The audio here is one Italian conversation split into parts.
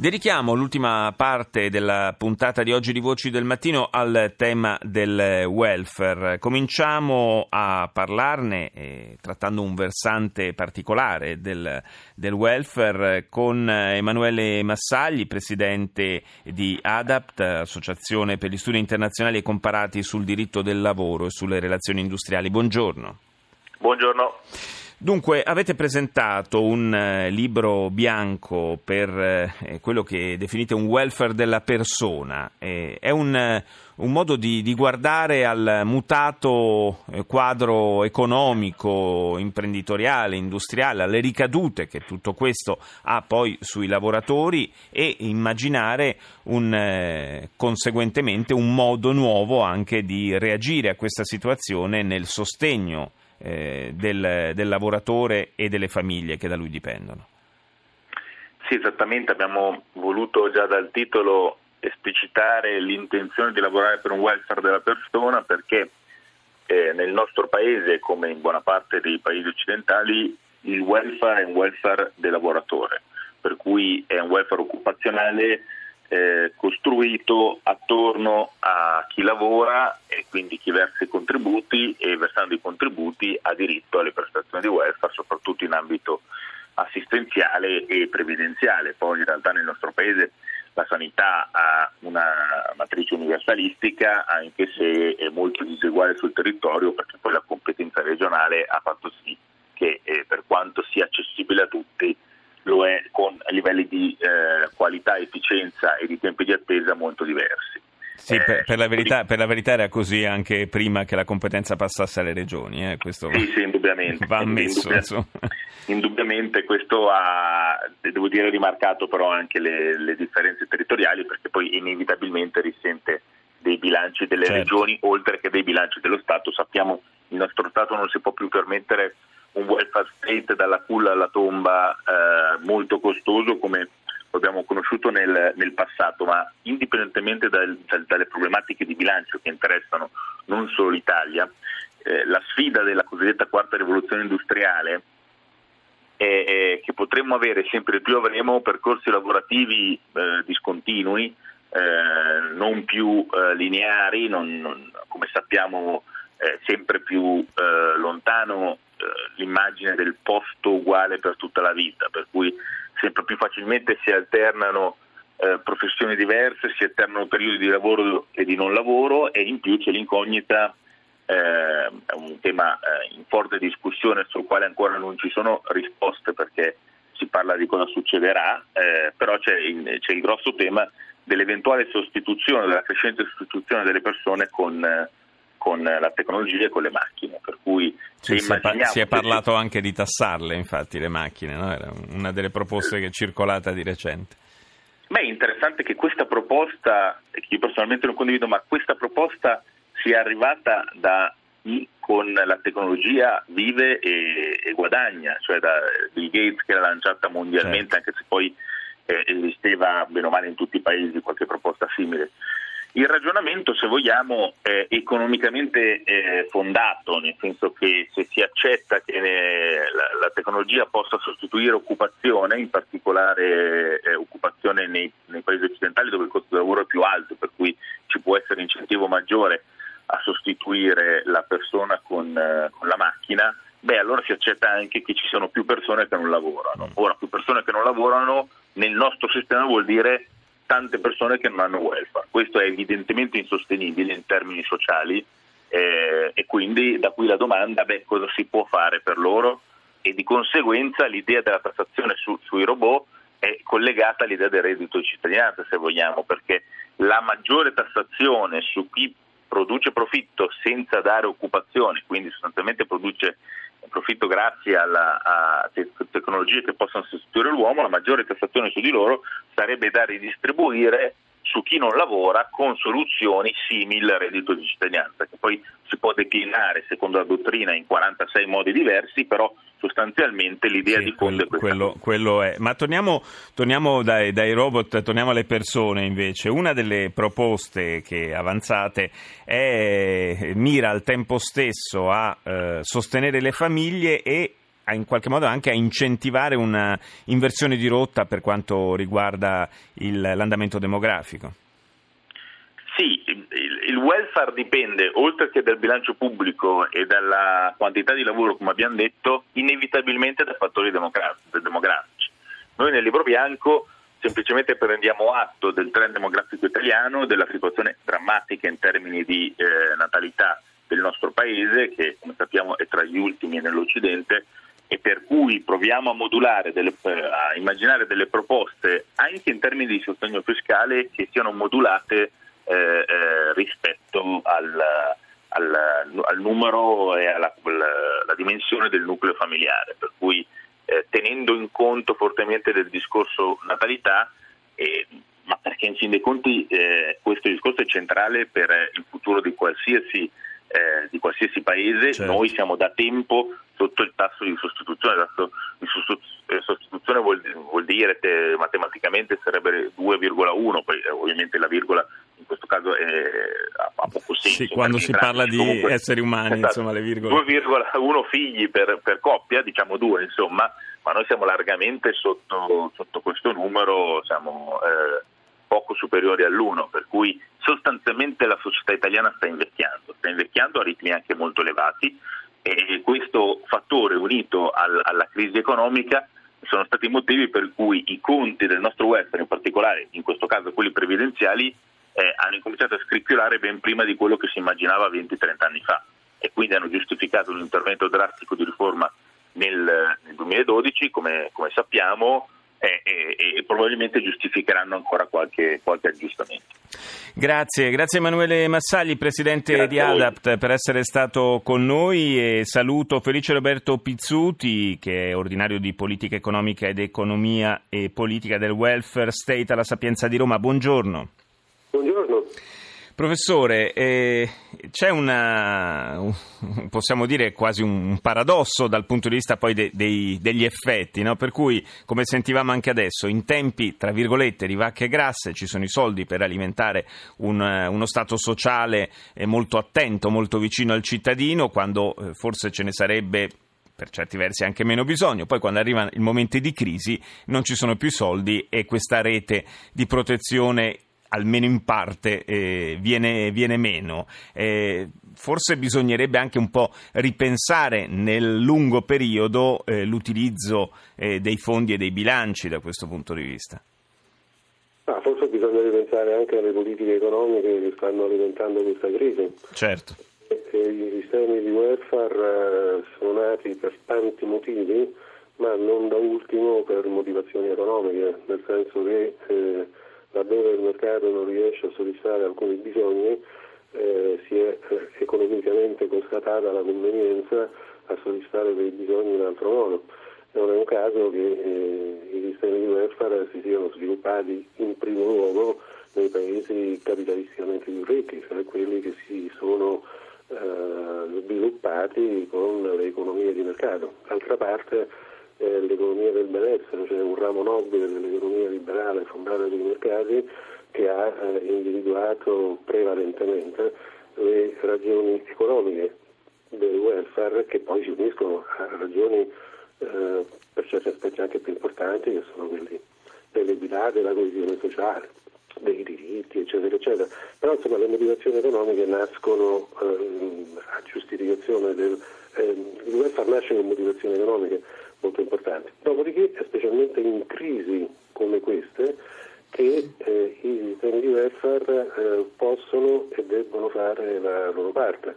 Dedichiamo l'ultima parte della puntata di oggi di Voci del Mattino al tema del welfare. Cominciamo a parlarne, eh, trattando un versante particolare del, del, welfare, con Emanuele Massagli, presidente di ADAPT, Associazione per gli Studi Internazionali e Comparati sul diritto del lavoro e sulle relazioni industriali. Buongiorno. Buongiorno. Dunque, avete presentato un eh, libro bianco per eh, quello che definite un welfare della persona. Eh, è un, eh, un modo di, di, guardare al mutato eh, quadro economico, imprenditoriale, industriale, alle ricadute che tutto questo ha poi sui lavoratori e immaginare un, eh, conseguentemente un modo nuovo anche di reagire a questa situazione nel sostegno eh, del, del lavoratore e delle famiglie che da lui dipendono. Sì, esattamente, abbiamo voluto già dal titolo esplicitare l'intenzione di lavorare per un welfare della persona perché eh, nel nostro paese, come in buona parte dei paesi occidentali, il welfare è un welfare del lavoratore, per cui è un welfare occupazionale eh, costruito attorno a chi lavora e quindi chi versa i contributi e versando i contributi ha diritto alle prestazioni di welfare, soprattutto in ambito assistenziale e previdenziale. Poi in realtà nel nostro paese la sanità ha una matrice universalistica anche se è molto diseguale sul territorio perché poi la competenza regionale ha fatto sì che eh, per quanto sia accessibile a tutti lo è con livelli di eh, qualità, efficienza e di tempi di attesa molto diversi. Sì, eh, per, per, la verità, per, la verità, era così anche prima che la competenza passasse alle regioni. Eh, questo sì, sì, indubbiamente. Va ammesso. Indubbiamente, indubbiamente questo ha, devo dire, rimarcato però anche le, le, differenze territoriali perché poi inevitabilmente risente dei bilanci delle certo. regioni oltre che dei bilanci dello Stato. Sappiamo che il nostro Stato non si può più permettere un welfare state dalla culla alla tomba eh, molto costoso come abbiamo conosciuto nel, nel passato, ma indipendentemente dal, dal, dalle problematiche di bilancio che interessano non solo l'Italia, eh, la sfida della cosiddetta quarta rivoluzione industriale è, è che potremmo avere sempre di più avremo percorsi lavorativi eh, discontinui, eh, non più eh, lineari, non, non, come sappiamo eh, sempre più lontano l'immagine del posto uguale per tutta la vita, per cui sempre più facilmente si alternano eh, professioni diverse, si alternano periodi di lavoro e di non lavoro e in più c'è l'incognita, eh, è un tema eh, in forte discussione sul quale ancora non ci sono risposte perché si parla di cosa succederà, eh, però c'è il, c'è il, grosso tema dell'eventuale sostituzione, della crescente sostituzione delle persone con con la tecnologia e con le macchine. Per cui sì, si, è, si, è, parlato anche di tassarle, infatti, le macchine, no? era una delle proposte che è circolata di recente. Beh, è interessante che questa proposta, che io personalmente non condivido, ma questa proposta sia arrivata da chi con la tecnologia vive e, e guadagna, cioè da Bill Gates che l'ha lanciata mondialmente, certo. anche se poi eh, esisteva bene o male in tutti i paesi qualche proposta simile. Il ragionamento, se vogliamo, è economicamente eh, fondato, nel senso che se si accetta che eh, la, tecnologia possa sostituire occupazione, in particolare eh, occupazione nei, nei, paesi occidentali dove il costo del lavoro è più alto, per cui ci può essere incentivo maggiore a sostituire la persona con, con la macchina, beh allora si accetta anche che ci sono più persone che non lavorano. Mm. Ora, più persone che non lavorano nel nostro sistema vuol dire tante persone che non hanno welfare. Questo è evidentemente insostenibile in termini sociali eh, e quindi da qui la domanda, beh, cosa si può fare per loro? E di conseguenza l'idea della tassazione su, sui robot è collegata all'idea del reddito di cittadinanza, se vogliamo, perché la maggiore tassazione su chi produce profitto senza dare occupazione, quindi sostanzialmente produce profitto grazie alla, a tecnologie che possono sostituire l'uomo, la maggiore tassazione su di loro sarebbe da ridistribuire su chi non lavora con soluzioni simili al reddito di cittadinanza, che poi si può declinare secondo la dottrina in 46 modi diversi, però sostanzialmente l'idea sì, di fondo quello, è. Quello, quello è. Ma torniamo, torniamo dai, dai, robot, torniamo alle persone invece. Una delle proposte che avanzate è, mira al tempo stesso a eh, sostenere le famiglie e in qualche modo anche a incentivare una inversione di rotta per quanto riguarda il, l'andamento demografico. Sì, il, il welfare dipende, oltre che dal bilancio pubblico e dalla quantità di lavoro, come abbiamo detto, inevitabilmente da fattori demografici. Noi nel libro bianco semplicemente prendiamo atto del trend demografico italiano, della situazione drammatica in termini di eh, natalità del nostro paese, che come sappiamo è tra gli ultimi nell'Occidente, e per cui proviamo a modulare, delle, a immaginare delle proposte anche in termini di sostegno fiscale che siano modulate eh, eh, rispetto al, al, al, numero e alla, alla, dimensione del nucleo familiare, per cui eh, tenendo in conto fortemente del discorso natalità, ma perché in fin dei conti eh, questo discorso è centrale per il futuro di qualsiasi, eh, di qualsiasi paese, certo. noi siamo da tempo sotto il tasso di sostituzione. Il tasso di eh, sostituzione vuol, vuol dire che matematicamente sarebbe 2,1, poi eh, ovviamente la virgola in questo caso è, ha, ha poco senso. Sì, quando si parla di comunque, esseri umani, esatto, insomma, le virgole. 2,1 figli per, per, coppia, diciamo due, insomma, ma noi siamo largamente sotto, sotto questo numero, siamo eh, poco superiori all'uno, per cui sostanzialmente la società italiana sta invecchiando, sta invecchiando a ritmi anche molto elevati e questo fattore unito al, alla crisi economica sono stati i motivi per cui i conti del nostro welfare, in particolare in questo caso quelli previdenziali, eh, hanno incominciato a scricchiolare ben prima di quello che si immaginava 20-30 anni fa. E quindi hanno giustificato un intervento drastico di riforma nel, nel 2012, come, come sappiamo, e, e, e, probabilmente giustificheranno ancora qualche, qualche aggiustamento. Grazie, grazie Emanuele Massagli, Presidente grazie di ADAPT, per essere stato con noi e saluto Felice Roberto Pizzuti, che è ordinario di Politica Economica ed Economia e Politica del Welfare State alla Sapienza di Roma. Buongiorno. Buongiorno. Professore, eh, c'è una, possiamo dire quasi un paradosso dal punto di vista poi de, dei, degli effetti, no? per cui, come sentivamo anche adesso, in tempi, tra virgolette, di vacche grasse ci sono i soldi per alimentare un, uno Stato sociale molto attento, molto vicino al cittadino, quando eh, forse ce ne sarebbe per certi versi anche meno bisogno. Poi quando arrivano i momenti di crisi non ci sono più soldi e questa rete di protezione almeno in parte eh, viene, viene, meno. Eh, forse bisognerebbe anche un po' ripensare nel lungo periodo eh, l'utilizzo eh, dei fondi e dei bilanci da questo punto di vista. Ah, forse bisogna ripensare anche alle politiche economiche che stanno alimentando questa crisi. Certo. I sistemi di welfare eh, sono nati per tanti motivi, ma non da ultimo per motivazioni economiche, nel senso che eh, laddove il mercato non riesce a soddisfare alcuni bisogni, eh, si è eh, economicamente constatata la convenienza a soddisfare quei bisogni in altro modo. Non è un caso che eh, i sistemi di welfare si siano sviluppati in primo luogo nei paesi capitalisticamente più ricchi, cioè quelli che si sono eh, sviluppati con le economie di mercato. D'altra parte eh, l'economia del benessere, cioè un ramo nobile dell'economia liberale fondata sui mercati che ha eh, individuato prevalentemente le ragioni economiche del welfare che poi si uniscono a ragioni eh, per certi aspetti anche più importanti che sono quelli dell'equità, della coesione sociale, dei diritti, eccetera, eccetera. Però insomma le motivazioni economiche nascono eh, a giustificazione del... Eh, il welfare nasce con motivazioni economiche molto importanti. Dopodiché, specialmente in crisi come queste, che eh, i sistemi di welfare eh, possono e debbono fare la loro parte,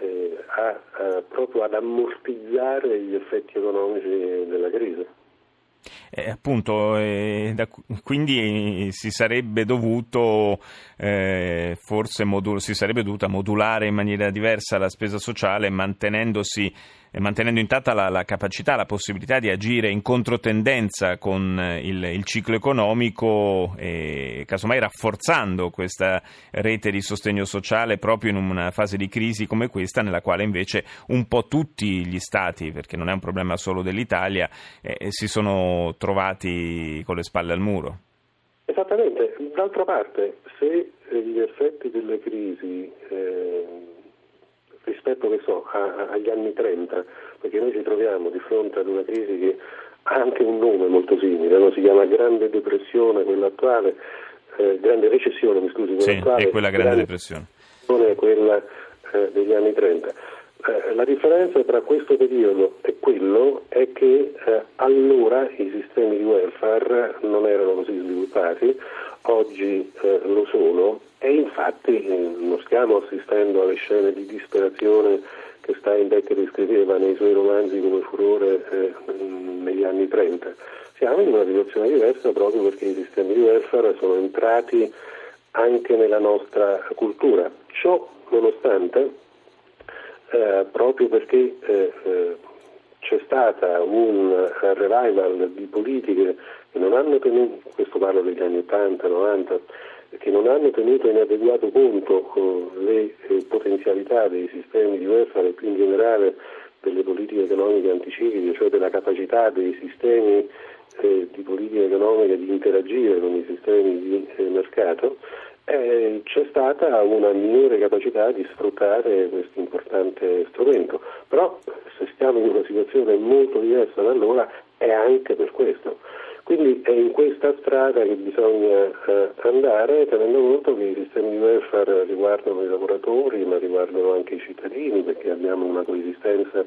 eh, a, a, proprio ad ammortizzare gli effetti economici della crisi. Eh, appunto, eh, da, quindi si sarebbe dovuto eh, forse modul- si sarebbe dovuta modulare in maniera diversa la spesa sociale mantenendosi mantenendo intatta la, la, capacità, la possibilità di agire in controtendenza con il, il ciclo economico e casomai rafforzando questa rete di sostegno sociale proprio in una fase di crisi come questa nella quale invece un po' tutti gli stati, perché non è un problema solo dell'Italia, eh, si sono trovati con le spalle al muro. Esattamente, d'altra parte se gli effetti delle crisi eh, rispetto so, a, agli anni 30, perché noi ci troviamo di fronte ad una crisi che ha anche un nome molto simile, no? si chiama Grande Depressione, quella attuale, eh, Grande Recessione, mi scusi, quella sì, attuale. È quella Grande, Depressione. Quella eh, degli anni 30. Eh, la differenza tra questo periodo e quello è che eh, allora i sistemi di welfare non erano così sviluppati, oggi eh, lo sono e infatti eh, non stiamo assistendo alle scene di disperazione che Steinbeck descriveva nei suoi romanzi come furore eh, negli anni 30. Siamo in una situazione diversa proprio perché i sistemi di welfare sono entrati anche nella nostra cultura. Ciò nonostante, eh, proprio perché eh, eh c'è stata un revival di politiche che non hanno tenuto, questo parlo degli anni 80, 90, che non hanno tenuto in adeguato conto eh, le eh, potenzialità dei sistemi di welfare e più in generale delle politiche economiche anticicliche, cioè della capacità dei sistemi eh, di politica economica di interagire con i sistemi di mercato, c'è stata una minore capacità di sfruttare questo importante strumento. Però se stiamo in una situazione molto diversa da allora è anche per questo. Quindi è in questa strada che bisogna eh, andare tenendo conto che i sistemi di welfare riguardano i lavoratori ma riguardano anche i cittadini perché abbiamo una coesistenza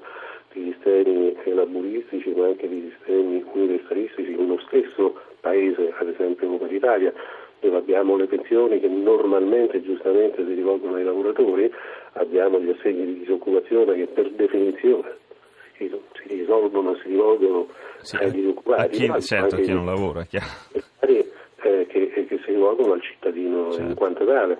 di sistemi laburistici ma anche di sistemi universalistici in uno stesso paese, ad esempio come l'Italia dove abbiamo le pensioni che normalmente giustamente si rivolgono ai lavoratori, abbiamo gli assegni di disoccupazione che per definizione si, si risolvono, si rivolgono sì, ai disoccupati. A chi, certo, a chi non lavora, chiaro. Eh, che, che, si rivolgono al cittadino certo. in quanto tale.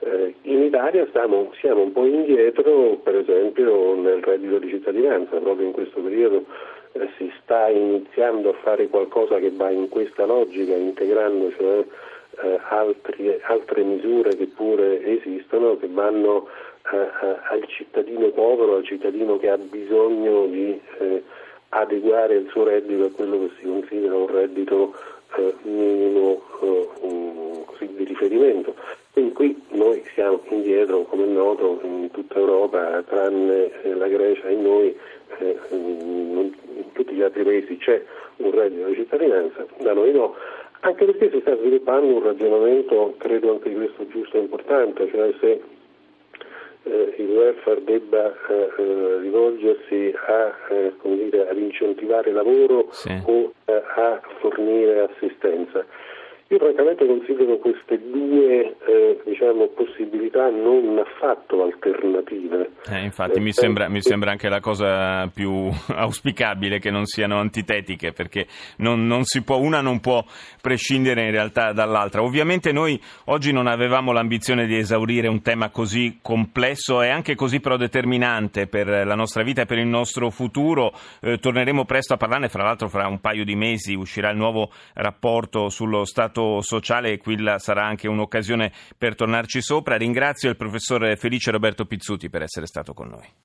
Eh, in Italia stiamo, siamo un po' indietro, per esempio nel reddito di cittadinanza, proprio in questo periodo eh, si sta iniziando a fare qualcosa che va in questa logica, integrando cioè, eh, altri, altre misure che pure esistono, che vanno eh, eh, al cittadino povero, al cittadino che ha bisogno di eh, adeguare il suo reddito a quello che si considera un reddito eh, minimo um, così, di riferimento. Quindi qui noi siamo indietro, come è noto, in tutta Europa, tranne la Grecia e noi, in tutti gli altri paesi c'è un reddito di cittadinanza, da noi no anche perché si sta sviluppando un ragionamento, credo anche questo giusto e importante, cioè se eh, il welfare debba eh, eh rivolgersi a, eh, dire, ad incentivare lavoro sì. o eh, a fornire assistenza. Io francamente considero queste due eh, diciamo, possibilità non affatto alternative. Eh, infatti mi sembra, mi, sembra, anche la cosa più auspicabile che non siano antitetiche, perché non, non può, una non può prescindere in realtà dall'altra. Ovviamente noi oggi non avevamo l'ambizione di esaurire un tema così complesso e anche così però determinante per la nostra vita e per il nostro futuro. Eh, torneremo presto a parlarne, fra l'altro fra un paio di mesi uscirà il nuovo rapporto sullo Stato sociale e quella sarà anche un'occasione per tornarci sopra. Ringrazio il professor Felice Roberto Pizzuti per essere stato con noi.